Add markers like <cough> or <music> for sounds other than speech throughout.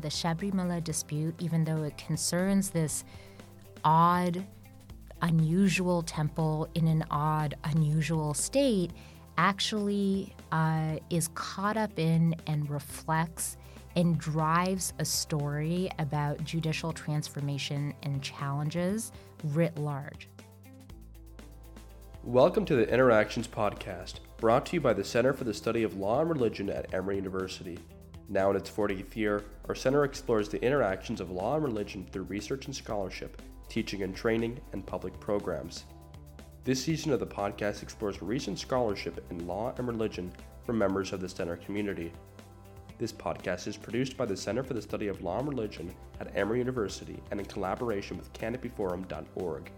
The Sabarimala dispute, even though it concerns this odd, unusual temple in an odd, unusual state, actually uh, is caught up in and reflects and drives a story about judicial transformation and challenges writ large. Welcome to the Interactions Podcast, brought to you by the Center for the Study of Law and Religion at Emory University. Now in its 40th year, our center explores the interactions of law and religion through research and scholarship, teaching and training, and public programs. This season of the podcast explores recent scholarship in law and religion from members of the center community. This podcast is produced by the Center for the Study of Law and Religion at Emory University and in collaboration with canopyforum.org.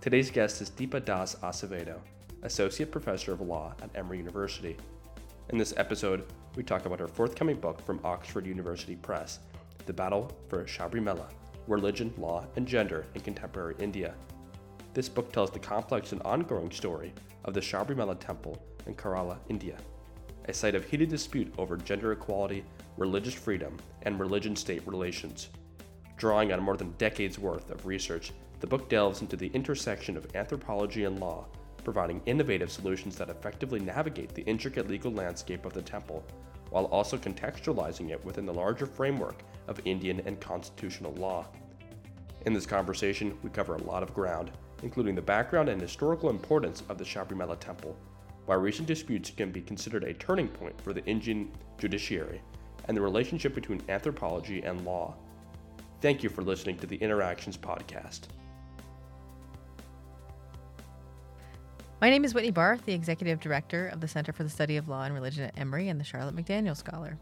Today's guest is Deepa Das Acevedo, Associate Professor of Law at Emory University. In this episode, we talk about her forthcoming book from Oxford University Press, The Battle for Sabarimala Religion, Law, and Gender in Contemporary India. This book tells the complex and ongoing story of the Sabarimala Temple in Kerala, India, a site of heated dispute over gender equality, religious freedom, and religion state relations. Drawing on more than decades worth of research, the book delves into the intersection of anthropology and law, providing innovative solutions that effectively navigate the intricate legal landscape of the temple while also contextualizing it within the larger framework of Indian and constitutional law. In this conversation, we cover a lot of ground, including the background and historical importance of the Sabarimala Temple, why recent disputes can be considered a turning point for the Indian judiciary, and the relationship between anthropology and law. Thank you for listening to the Interactions Podcast. My name is Whitney Barth, the Executive Director of the Center for the Study of Law and Religion at Emory and the Charlotte McDaniel Scholar.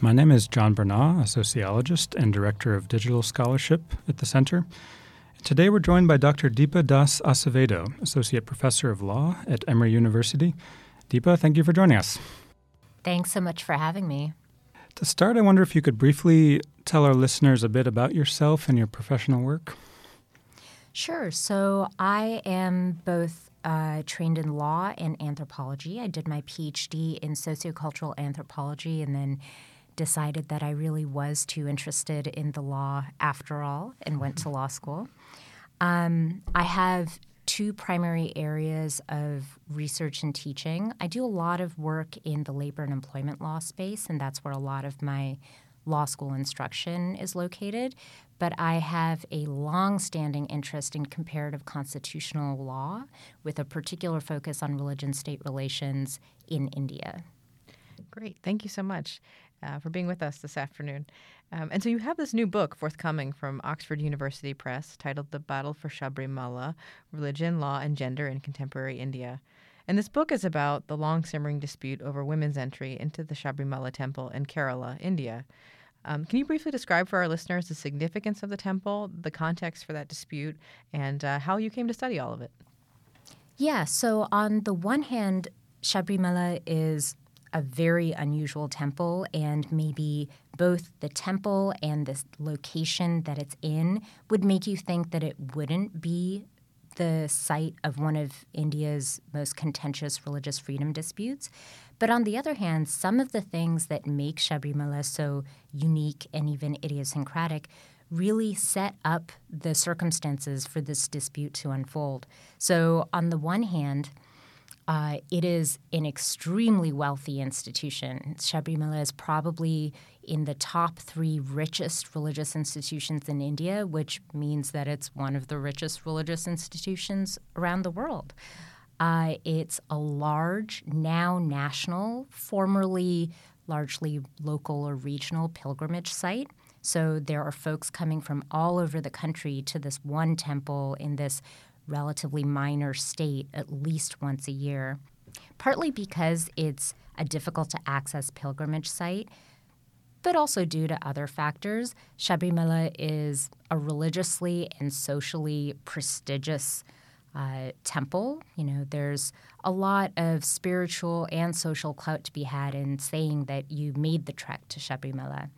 My name is John Bernard, a sociologist and Director of Digital Scholarship at the Center. Today we're joined by Dr. Deepa Das Acevedo, Associate Professor of Law at Emory University. Deepa, thank you for joining us. Thanks so much for having me. To start, I wonder if you could briefly tell our listeners a bit about yourself and your professional work. Sure. So I am both uh, trained in law and anthropology. I did my PhD in sociocultural anthropology and then decided that I really was too interested in the law after all and went to law school. Um, I have two primary areas of research and teaching. I do a lot of work in the labor and employment law space, and that's where a lot of my law school instruction is located but I have a long-standing interest in comparative constitutional law with a particular focus on religion-state relations in India. Great. Thank you so much uh, for being with us this afternoon. Um, and so you have this new book forthcoming from Oxford University Press titled The Battle for Sabarimala Religion, Law, and Gender in Contemporary India. And this book is about the long simmering dispute over women's entry into the Sabarimala temple in Kerala, India. Um, can you briefly describe for our listeners the significance of the temple, the context for that dispute, and uh, how you came to study all of it? Yeah, so on the one hand, Sabarimala is a very unusual temple, and maybe both the temple and the location that it's in would make you think that it wouldn't be the site of one of India's most contentious religious freedom disputes. But on the other hand, some of the things that make Sabarimala so unique and even idiosyncratic really set up the circumstances for this dispute to unfold. So, on the one hand, uh, it is an extremely wealthy institution. Sabarimala is probably in the top three richest religious institutions in India, which means that it's one of the richest religious institutions around the world. Uh, it's a large, now national, formerly largely local or regional pilgrimage site. So there are folks coming from all over the country to this one temple in this relatively minor state at least once a year, partly because it's a difficult to access pilgrimage site, but also due to other factors. Sabarimala is a religiously and socially prestigious uh, temple. You know, there's a lot of spiritual and social clout to be had in saying that you made the trek to Sabarimala.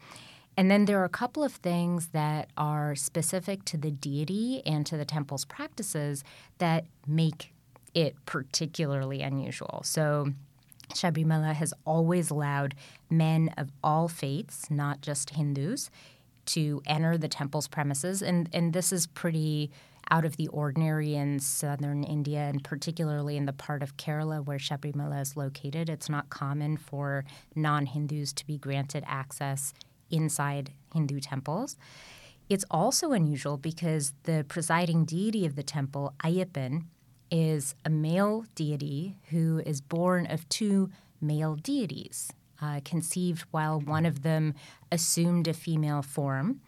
And then there are a couple of things that are specific to the deity and to the temple's practices that make it particularly unusual. So, Sabarimala has always allowed men of all faiths, not just Hindus, to enter the temple's premises. And, and this is pretty out of the ordinary in southern India, and particularly in the part of Kerala where Sabarimala is located. It's not common for non Hindus to be granted access inside Hindu temples. It's also unusual because the presiding deity of the temple, Ayyappan, is a male deity who is born of two male deities, uh, conceived while one of them assumed a female form.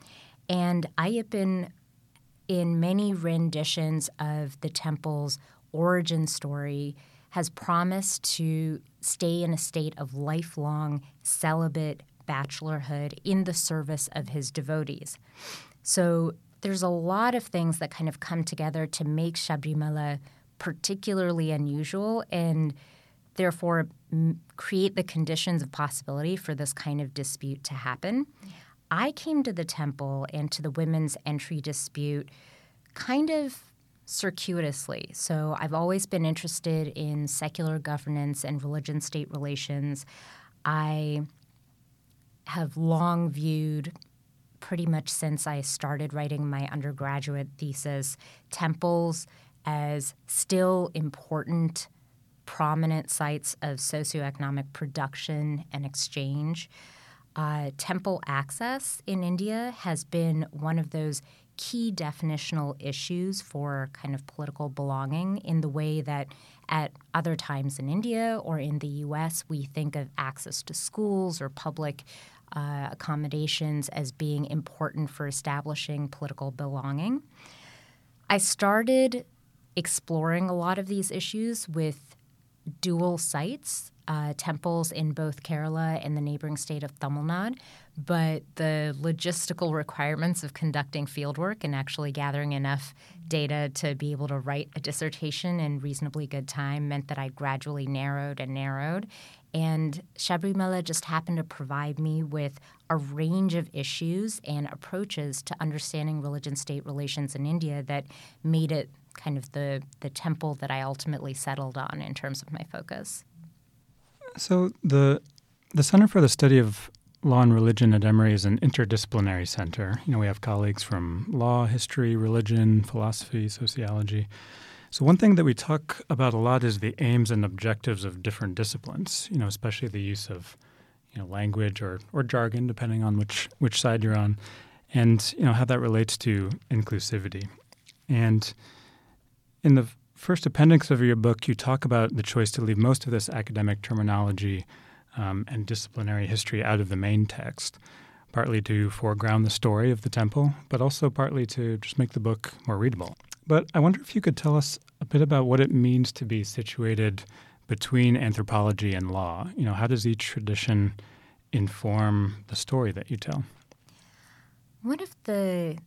And Ayyappan, in many renditions of the temple's origin story, has promised to stay in a state of lifelong celibate bachelorhood in the service of his devotees. So there's a lot of things that kind of come together to make Sabarimala particularly unusual and therefore m- create the conditions of possibility for this kind of dispute to happen. I came to the temple and to the women's entry dispute kind of circuitously. So I've always been interested in secular governance and religion state relations. I have long viewed pretty much since I started writing my undergraduate thesis temples as still important, prominent sites of socioeconomic production and exchange. Uh, temple access in India has been one of those key definitional issues for kind of political belonging in the way that at other times in India or in the US, we think of access to schools or public uh, accommodations as being important for establishing political belonging. I started exploring a lot of these issues with dual sites, uh, temples in both Kerala and the neighboring state of Tamil Nadu. But the logistical requirements of conducting fieldwork and actually gathering enough data to be able to write a dissertation in reasonably good time meant that I gradually narrowed and narrowed. And Sabarimala just happened to provide me with a range of issues and approaches to understanding religion state relations in India that made it kind of the, the temple that I ultimately settled on in terms of my focus. So the the Center for the Study of Law and Religion at Emory is an interdisciplinary center. You know, we have colleagues from law, history, religion, philosophy, sociology. So one thing that we talk about a lot is the aims and objectives of different disciplines, you know, especially the use of you know, language or, or jargon, depending on which, which side you're on, and you know, how that relates to inclusivity. And in the first appendix of your book, you talk about the choice to leave most of this academic terminology um, and disciplinary history out of the main text, partly to foreground the story of the temple, but also partly to just make the book more readable. But I wonder if you could tell us a bit about what it means to be situated between anthropology and law. You know, how does each tradition inform the story that you tell? One of the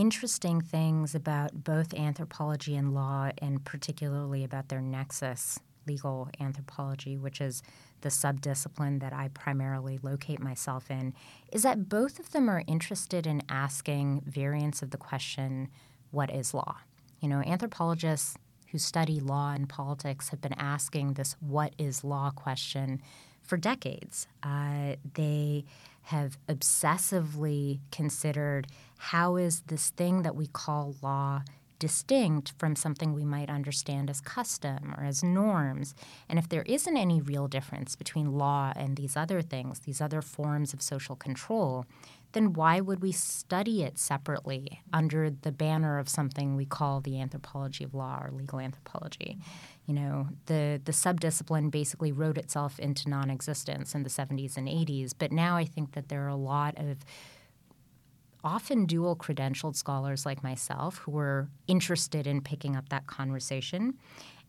interesting things about both anthropology and law, and particularly about their nexus, legal anthropology, which is the subdiscipline that I primarily locate myself in, is that both of them are interested in asking variants of the question, what is law? You know, anthropologists who study law and politics have been asking this what is law question for decades. Uh, they have obsessively considered how is this thing that we call law distinct from something we might understand as custom or as norms. And if there isn't any real difference between law and these other things, these other forms of social control, then why would we study it separately under the banner of something we call the anthropology of law or legal anthropology? You know, the, the subdiscipline basically wrote itself into non existence in the 70s and 80s, but now I think that there are a lot of often dual credentialed scholars like myself who are interested in picking up that conversation.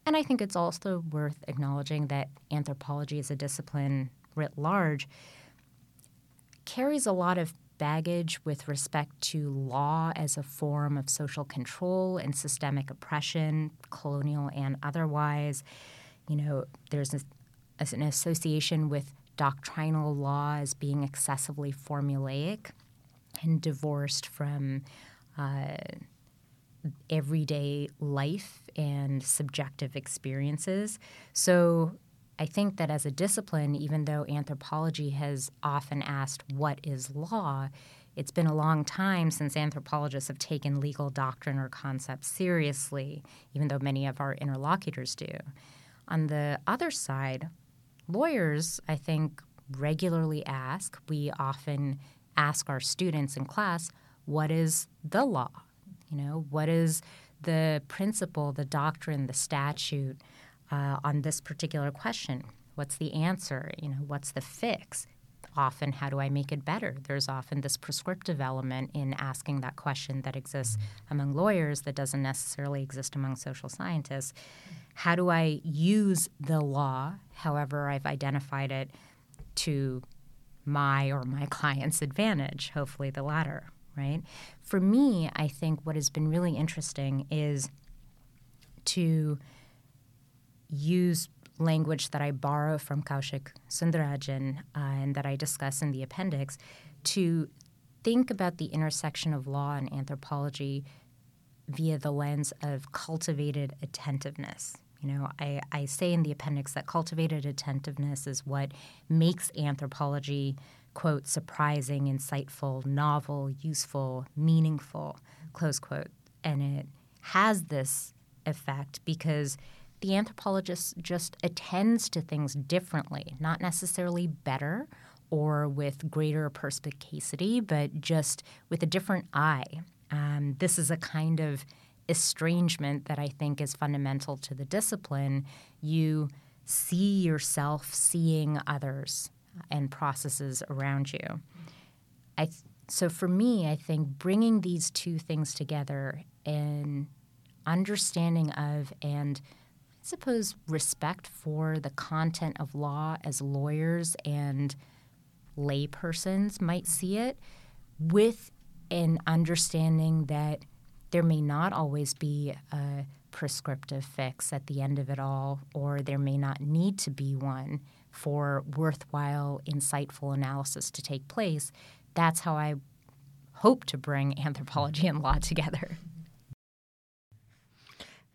And I think it's also worth acknowledging that anthropology as a discipline writ large carries a lot of baggage with respect to law as a form of social control and systemic oppression, colonial and otherwise. You know, there's an association with doctrinal law as being excessively formulaic and divorced from uh, everyday life and subjective experiences. So I think that as a discipline, even though anthropology has often asked, what is law? It's been a long time since anthropologists have taken legal doctrine or concepts seriously, even though many of our interlocutors do. On the other side, lawyers, I think, regularly ask, we often ask our students in class, what is the law? You know, what is the principle, the doctrine, the statute? uh, on this particular question. What's the answer? You know, what's the fix? Often, how do I make it better? There's often this prescriptive element in asking that question that exists among lawyers that doesn't necessarily exist among social scientists. How do I use the law, however I've identified it, to my or my <laughs> client's advantage? Hopefully, the latter, right? For me, I think what has been really interesting is to use language that I borrow from Kaushik Sunder Rajan uh, and that I discuss in the appendix to think about the intersection of law and anthropology via the lens of cultivated attentiveness. You know, I, I say in the appendix that cultivated attentiveness is what makes anthropology, quote, surprising, insightful, novel, useful, meaningful, close quote. And it has this effect because – the anthropologist just attends to things differently, not necessarily better or with greater perspicacity, but just with a different eye. Um, this is a kind of estrangement that I think is fundamental to the discipline. You see yourself seeing others uh, and processes around you. I th- so for me, I think bringing these two things together in understanding of and I suppose, respect for the content of law as lawyers and laypersons might see it, with an understanding that there may not always be a prescriptive fix at the end of it all, or there may not need to be one for worthwhile, insightful analysis to take place. That's how I hope to bring anthropology and law together.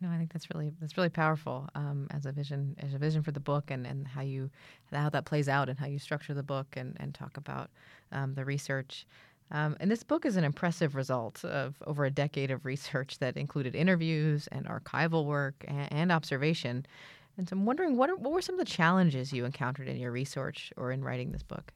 No, I think that's really that's really powerful um, as a vision as a vision for the book and, and how you how that plays out and how you structure the book and, and talk about um, the research. Um, and this book is an impressive result of over a decade of research that included interviews and archival work and, and observation. And so I'm wondering what are, what were some of the challenges you encountered in your research or in writing this book?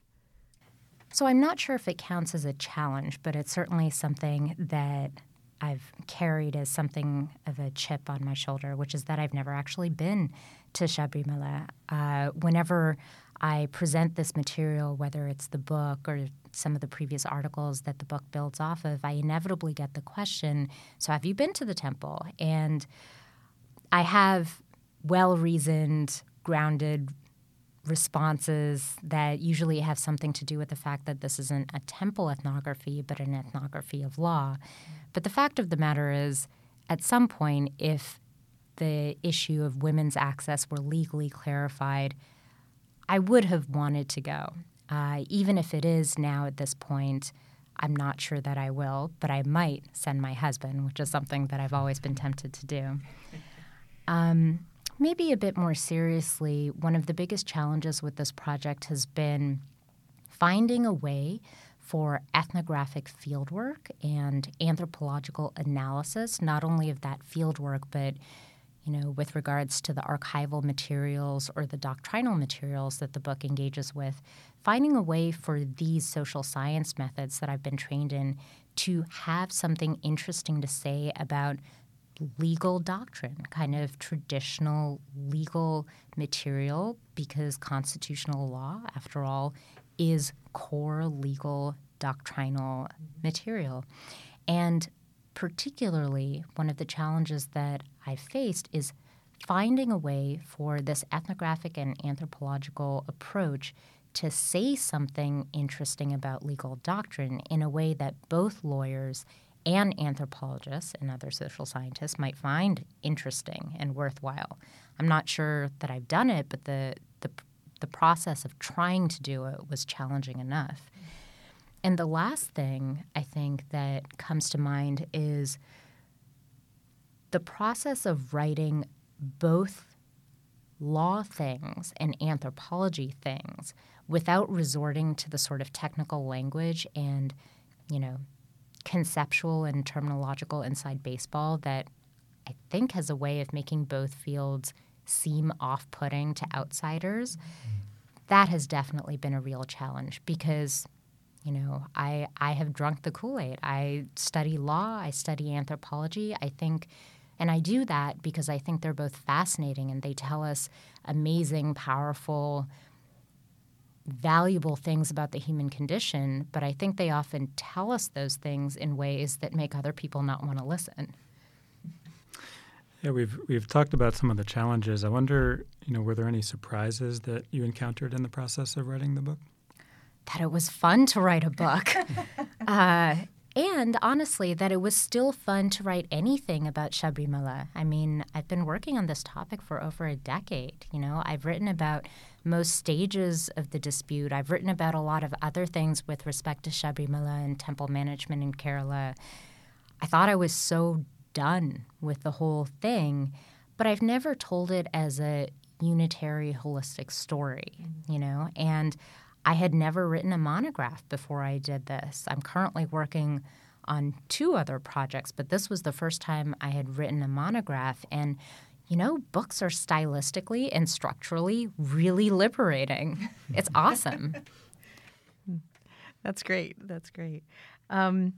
So I'm not sure if it counts as a challenge, but it's certainly something that I've carried as something of a chip on my shoulder, which is that I've never actually been to Sabarimala. Uh, whenever I present this material, whether it's the book or some of the previous articles that the book builds off of, I inevitably get the question So, have you been to the temple? And I have well reasoned, grounded responses that usually have something to do with the fact that this isn't a temple ethnography, but an ethnography of law. But the fact of the matter is, at some point, if the issue of women's access were legally clarified, I would have wanted to go. Uh, even if it is now at this point, I'm not sure that I will, but I might send my husband, which is something that I've always been tempted to do. Um, maybe a bit more seriously, one of the biggest challenges with this project has been finding a way for ethnographic fieldwork and anthropological analysis, not only of that fieldwork, but you know, with regards to the archival materials or the doctrinal materials that the book engages with, finding a way for these social science methods that I've been trained in to have something interesting to say about legal doctrine, kind of traditional legal material, because constitutional law, after all, is core legal doctrinal material. And particularly, one of the challenges that I've faced is finding a way for this ethnographic and anthropological approach to say something interesting about legal doctrine in a way that both lawyers and anthropologists and other social scientists might find interesting and worthwhile. I'm not sure that I've done it, but the, the, the process of trying to do it was challenging enough. And the last thing I think that comes to mind is the process of writing both law things and anthropology things without resorting to the sort of technical language and, you know, conceptual and terminological inside baseball that I think has a way of making both fields seem off putting to outsiders. Mm-hmm. That has definitely been a real challenge because you know, I I have drunk the Kool-Aid. I study law, I study anthropology. I think and I do that because I think they're both fascinating and they tell us amazing, powerful, valuable things about the human condition, but I think they often tell us those things in ways that make other people not want to listen. Yeah, we've we've talked about some of the challenges. I wonder, you know, were there any surprises that you encountered in the process of writing the book? That it was fun to write a book. <laughs> uh, and honestly, that it was still fun to write anything about Sabarimala. I mean, I've been working on this topic for over a decade. You know, I've written about most stages of the dispute. I've written about a lot of other things with respect to Sabarimala and temple management in Kerala. I thought I was so done with the whole thing, but I've never told it as a unitary, holistic story, you know? And I had never written a monograph before I did this. I'm currently working on two other projects, but this was the first time I had written a monograph. And, you know, books are stylistically and structurally really liberating. It's <laughs> awesome. That's great. That's great. Um,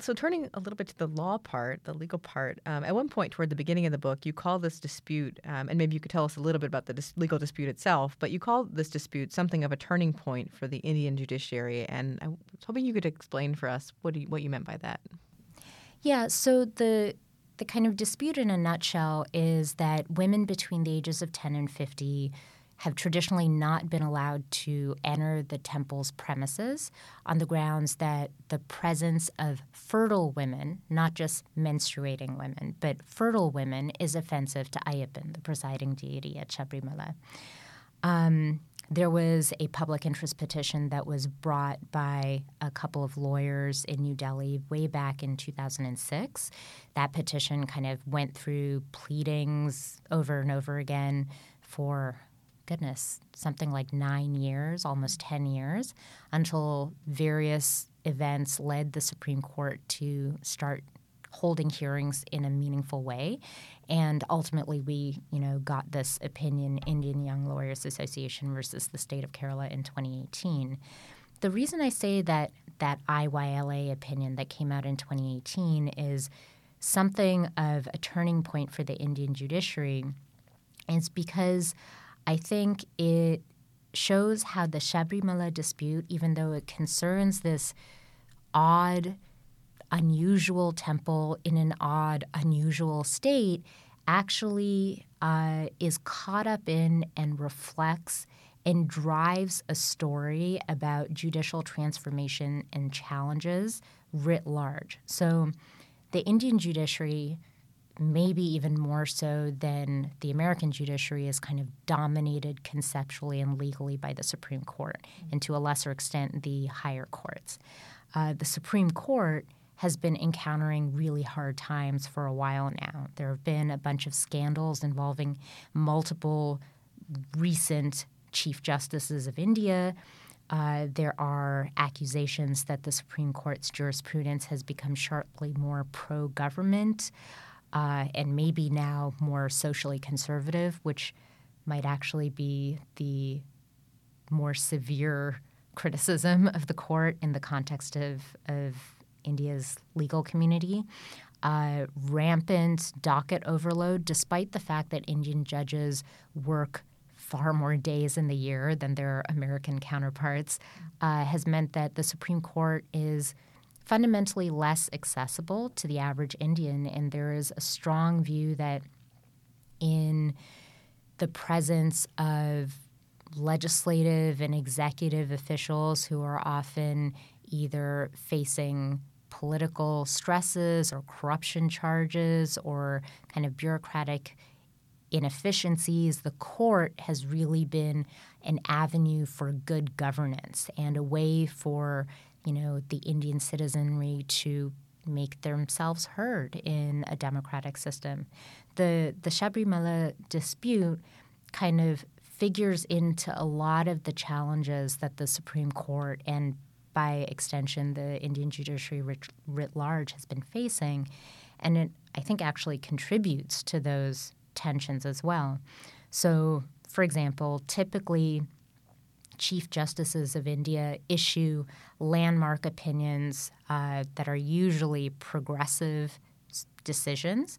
so turning a little bit to the law part, the legal part, um, at one point toward the beginning of the book, you call this dispute, um, and maybe you could tell us a little bit about the dis- legal dispute itself, but you call this dispute something of a turning point for the Indian judiciary, and I was hoping you could explain for us what you, what you meant by that. Yeah, so the the kind of dispute in a nutshell is that women between the ages of 10 and 50 have traditionally not been allowed to enter the temple's premises on the grounds that the presence of fertile women, not just menstruating women, but fertile women, is offensive to Ayyappan, the presiding deity at Sabarimala. Um, there was a public interest petition that was brought by a couple of lawyers in New Delhi way back in 2006. That petition kind of went through pleadings over and over again for goodness, something like nine years, almost mm-hmm. 10 years, until various events led the Supreme Court to start holding hearings in a meaningful way. And ultimately, we, you know, got this opinion, Indian Young Lawyers Association versus the state of Kerala in 2018. The reason I say that that IYLA opinion that came out in 2018 is something of a turning point for the Indian judiciary is because I think it shows how the Sabarimala dispute, even though it concerns this odd, unusual temple in an odd, unusual state, actually uh, is caught up in and reflects and drives a story about judicial transformation and challenges writ large. So the Indian judiciary maybe even more so than the American judiciary, is kind of dominated conceptually and legally by the Supreme Court, and to a lesser extent, the higher courts. Uh, the Supreme Court has been encountering really hard times for a while now. There have been a bunch of scandals involving multiple recent chief justices of India. Uh, there are accusations that the Supreme Court's jurisprudence has become sharply more pro government uh, and maybe now more socially conservative, which might actually be the more severe <laughs> criticism of the court in the context of, of India's legal community. Uh, rampant docket overload, despite the fact that Indian judges work far more days in the year than their American counterparts, uh, has meant that the Supreme Court is fundamentally less accessible to the average Indian. And there is a strong view that in the presence of legislative and executive officials who are often either facing political stresses or corruption charges or kind of bureaucratic inefficiencies, the court has really been an avenue for good governance and a way for you know, the Indian citizenry to make themselves heard in a democratic system. The the Sabarimala dispute kind of figures into a lot of the challenges that the Supreme Court and by extension the Indian judiciary writ, writ large has been facing and it I think actually contributes to those tensions as well. So, for example, typically chief justices of India issue landmark opinions uh, that are usually progressive decisions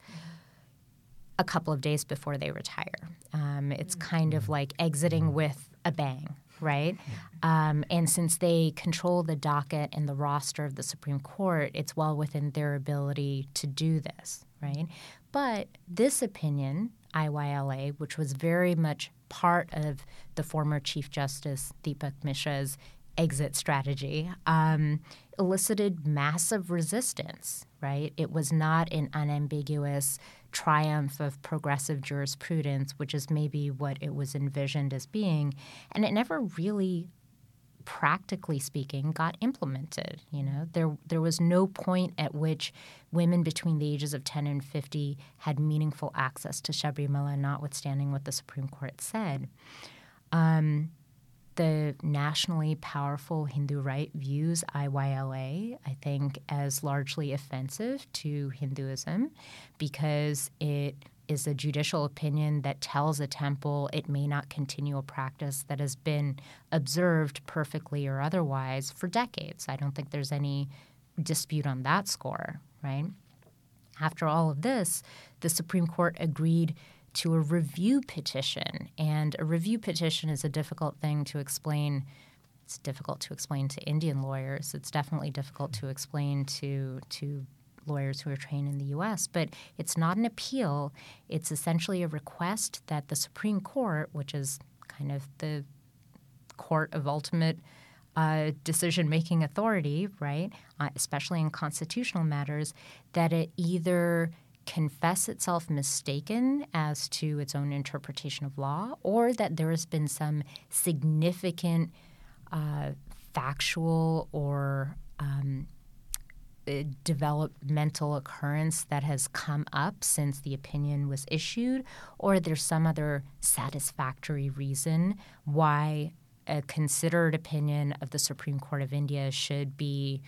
a couple of days before they retire. Um, it's kind of like exiting with a bang, right? Um, and since they control the docket and the roster of the Supreme Court, it's well within their ability to do this, right? But this opinion, IYLA, which was very much part of the former Chief Justice Deepak Mishra's exit strategy, um, elicited massive resistance, right? It was not an unambiguous triumph of progressive jurisprudence, which is maybe what it was envisioned as being. And it never really practically speaking, got implemented. You know, there there was no point at which women between the ages of 10 and 50 had meaningful access to Sabarimala, notwithstanding what the Supreme Court said. Um, the nationally powerful Hindu right views IYLA, I think, as largely offensive to Hinduism because it is a judicial opinion that tells a temple it may not continue a practice that has been observed perfectly or otherwise for decades. I don't think there's any dispute on that score, right? After all of this, the Supreme Court agreed to a review petition. And a review petition is a difficult thing to explain. It's difficult to explain to Indian lawyers. It's definitely difficult to explain to to lawyers who are trained in the U.S. But it's not an appeal. It's essentially a request that the Supreme Court, which is kind of the court of ultimate uh, decision making authority, right, uh, especially in constitutional matters, that it either confess itself mistaken as to its own interpretation of law or that there has been some significant uh, factual or um, developmental occurrence that has come up since the opinion was issued, or there's some other satisfactory reason why a considered opinion of the Supreme Court of India should be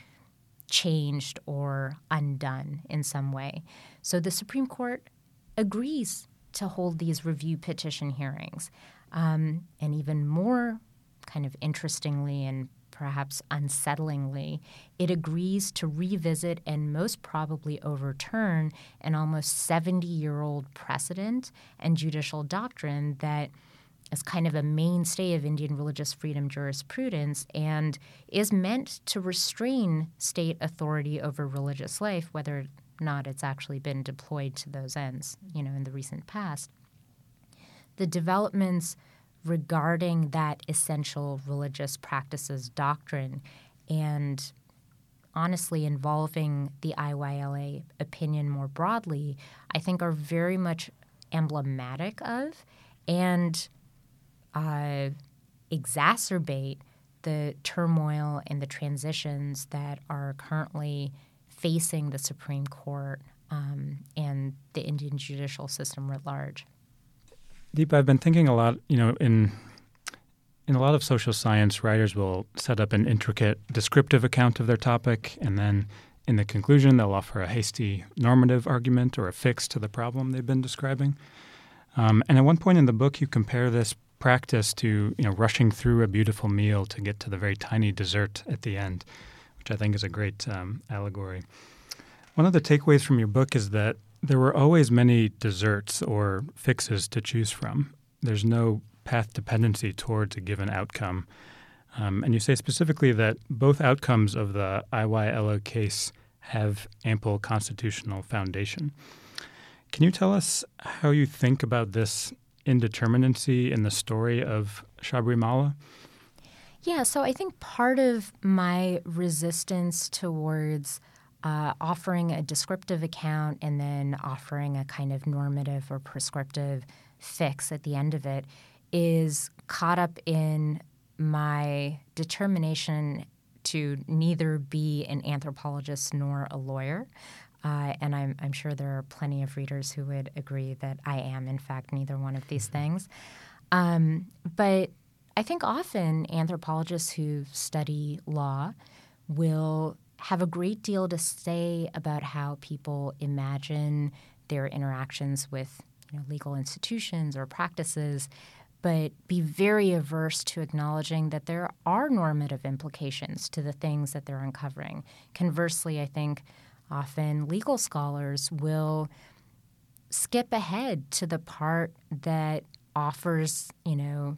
changed or undone in some way. So the Supreme Court agrees to hold these review petition hearings. Um, and even more kind of interestingly and perhaps unsettlingly, it agrees to revisit and most probably overturn an almost 70 year old precedent and judicial doctrine that is kind of a mainstay of Indian religious freedom jurisprudence and is meant to restrain state authority over religious life, whether or not it's actually been deployed to those ends, you know, in the recent past. The developments regarding that essential religious practices doctrine and honestly involving the IYLA opinion more broadly, I think are very much emblematic of and uh, exacerbate the turmoil and the transitions that are currently facing the Supreme Court um, and the Indian judicial system writ large. Deep, I've been thinking a lot, you know, in in a lot of social science, writers will set up an intricate descriptive account of their topic, and then in the conclusion, they'll offer a hasty normative argument or a fix to the problem they've been describing. Um, and at one point in the book, you compare this practice to you know rushing through a beautiful meal to get to the very tiny dessert at the end, which I think is a great um, allegory. One of the takeaways from your book is that there were always many desserts or fixes to choose from. There's no path dependency towards a given outcome. Um, and you say specifically that both outcomes of the IYLA case have ample constitutional foundation. Can you tell us how you think about this indeterminacy in the story of Sabarimala? Yeah, so I think part of my resistance towards uh, offering a descriptive account and then offering a kind of normative or prescriptive fix at the end of it is caught up in my determination to neither be an anthropologist nor a lawyer. Uh, and I'm, I'm, sure there are plenty of readers who would agree that I am, in fact, neither one of these things. Um, but I think often anthropologists who study law will have a great deal to say about how people imagine their interactions with you know, legal institutions or practices, but be very averse to acknowledging that there are normative implications to the things that they're uncovering. Conversely, I think often legal scholars will skip ahead to the part that offers, you know,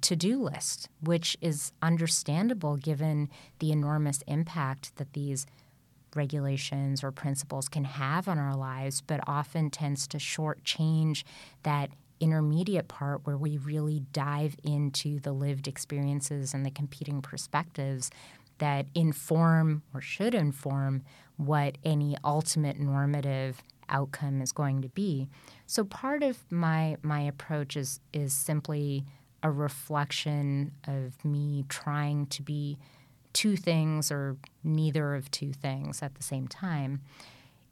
to do list, which is understandable given the enormous impact that these regulations or principles can have on our lives, but often tends to shortchange that intermediate part where we really dive into the lived experiences and the competing perspectives that inform or should inform what any ultimate normative outcome is going to be. So part of my my approach is is simply a reflection of me trying to be two things or neither of two things at the same time.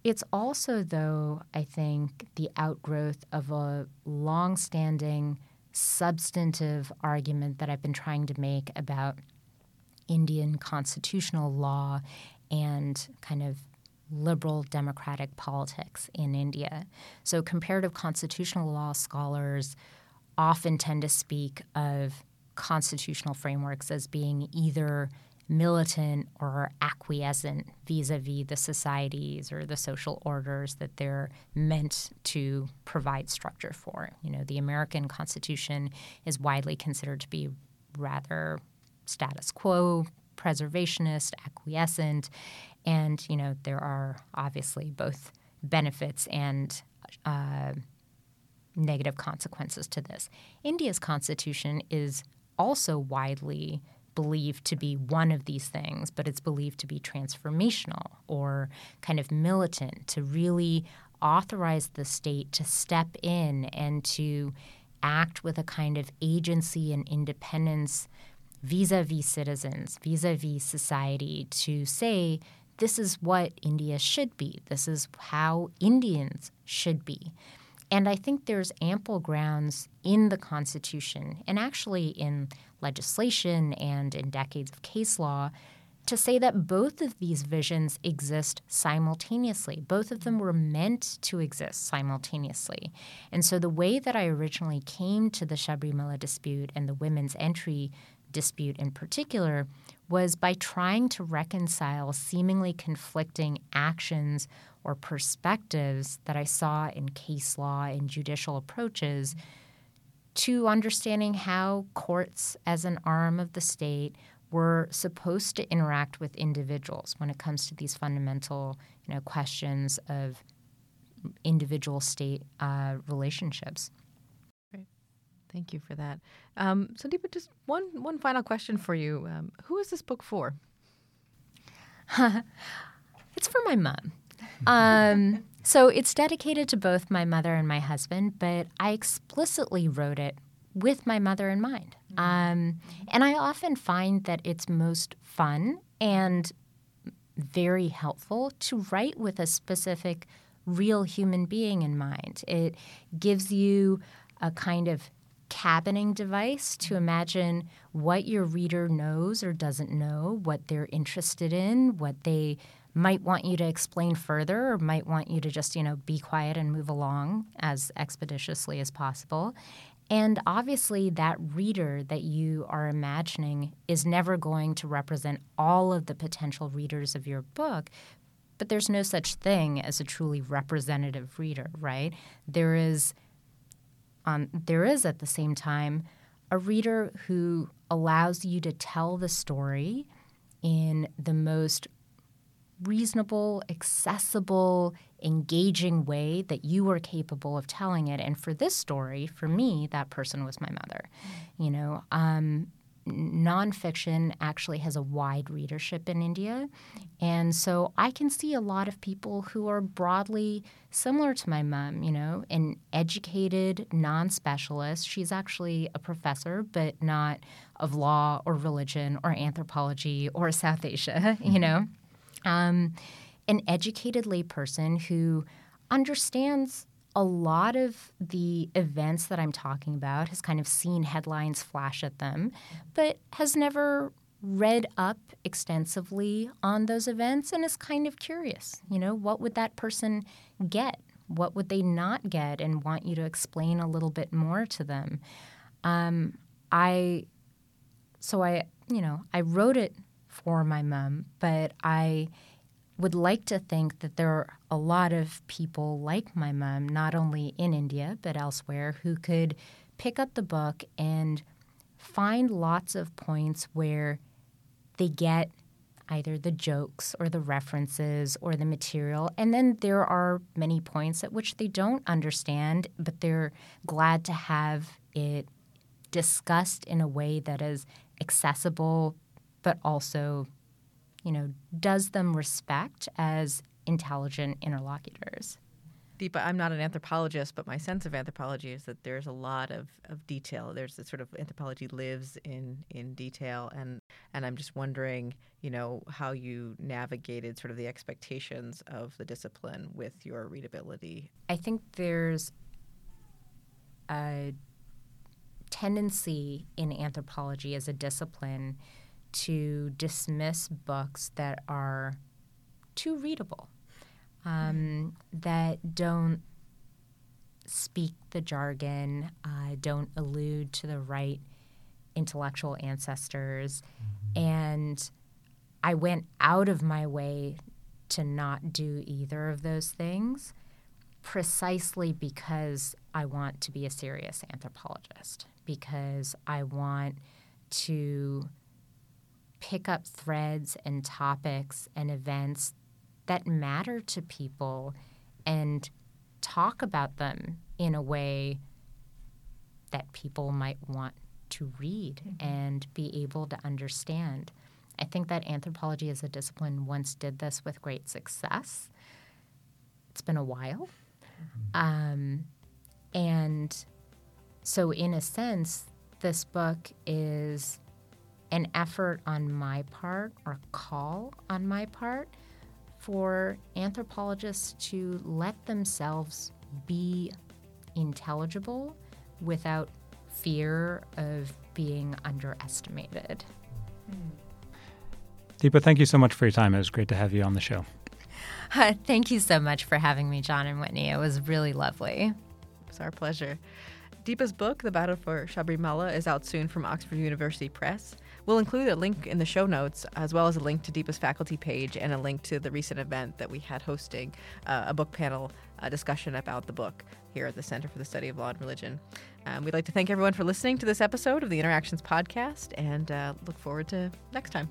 It's also, though, I think, the outgrowth of a long-standing substantive argument that I've been trying to make about Indian constitutional law and kind of liberal democratic politics in India. So, comparative constitutional law scholars often tend to speak of constitutional frameworks as being either militant or acquiescent vis-a-vis the societies or the social orders that they're meant to provide structure for. You know, the American Constitution is widely considered to be rather status quo, preservationist, acquiescent, and you know there are obviously both benefits and uh, negative consequences to this. India's constitution is also widely believed to be one of these things, but it's believed to be transformational or kind of militant to really authorize the state to step in and to act with a kind of agency and independence vis a vis citizens, vis a vis society, to say, this is what India should be, this is how Indians should be. And I think there's ample grounds in the Constitution and actually in legislation and in decades of case law to say that both of these visions exist simultaneously. Both of them were meant to exist simultaneously. And so the way that I originally came to the Sabarimala dispute and the women's entry dispute in particular was by trying to reconcile seemingly conflicting actions or perspectives that I saw in case law and judicial approaches to understanding how courts, as an arm of the state, were supposed to interact with individuals when it comes to these fundamental you know, questions of individual state uh, relationships. Great. Thank you for that. Um, Sandeepa, just one, one final question for you. Um, who is this book for? <laughs> it's for my mom. Um, so it's dedicated to both my mother and my husband, but I explicitly wrote it with my mother in mind. Um, and I often find that it's most fun and very helpful to write with a specific real human being in mind. It gives you a kind of cabining device to imagine what your reader knows or doesn't know, what they're interested in, what they might want you to explain further or might want you to just, you know, be quiet and move along as expeditiously as possible. And obviously, that reader that you are imagining is never going to represent all of the potential readers of your book, but there's no such thing as a truly representative reader, right? There is, um, there is at the same time a reader who allows you to tell the story in the most reasonable, accessible, engaging way that you are capable of telling it. And for this story, for me, that person was my mother. You know, um, nonfiction actually has a wide readership in India. And so I can see a lot of people who are broadly similar to my mom, you know, an educated non specialist. She's actually a professor, but not of law or religion or anthropology or South Asia, <laughs> you know. Um, an educated layperson who understands a lot of the events that I'm talking about has kind of seen headlines flash at them, but has never read up extensively on those events and is kind of curious. You know, what would that person get? What would they not get? And want you to explain a little bit more to them. Um, I, so I, you know, I wrote it for my mom, but I would like to think that there are a lot of people like my mom, not only in India but elsewhere, who could pick up the book and find lots of points where they get either the jokes or the references or the material. And then there are many points at which they don't understand, but they're glad to have it discussed in a way that is accessible but also you know, does them respect as intelligent interlocutors. Deepa, I'm not an anthropologist, but my sense of anthropology is that there's a lot of, of detail. There's this sort of anthropology lives in, in detail, and and I'm just wondering, you know, how you navigated sort of the expectations of the discipline with your readability. I think there's a tendency in anthropology as a discipline to dismiss books that are too readable, um, that don't speak the jargon, uh, don't allude to the right intellectual ancestors. Mm-hmm. And I went out of my way to not do either of those things precisely because I want to be a serious anthropologist, because I want to pick up threads and topics and events that matter to people and talk about them in a way that people might want to read mm-hmm. and be able to understand. I think that anthropology as a discipline once did this with great success. It's been a while. Mm-hmm. Um, and so, in a sense, this book is an effort on my part or a call on my part for anthropologists to let themselves be intelligible without fear of being underestimated. Deepa, thank you so much for your time. It was great to have you on the show. Uh, <laughs> thank you so much for having me, John and Whitney. It was really lovely. It's our pleasure. Deepa's book, The Battle for Sabarimala, is out soon from Oxford University Press. We'll include a link in the show notes, as well as a link to Deepa's faculty page and a link to the recent event that we had hosting uh, a book panel uh, discussion about the book here at the Center for the Study of Law and Religion. Um, we'd like to thank everyone for listening to this episode of the Interactions Podcast and uh, look forward to next time.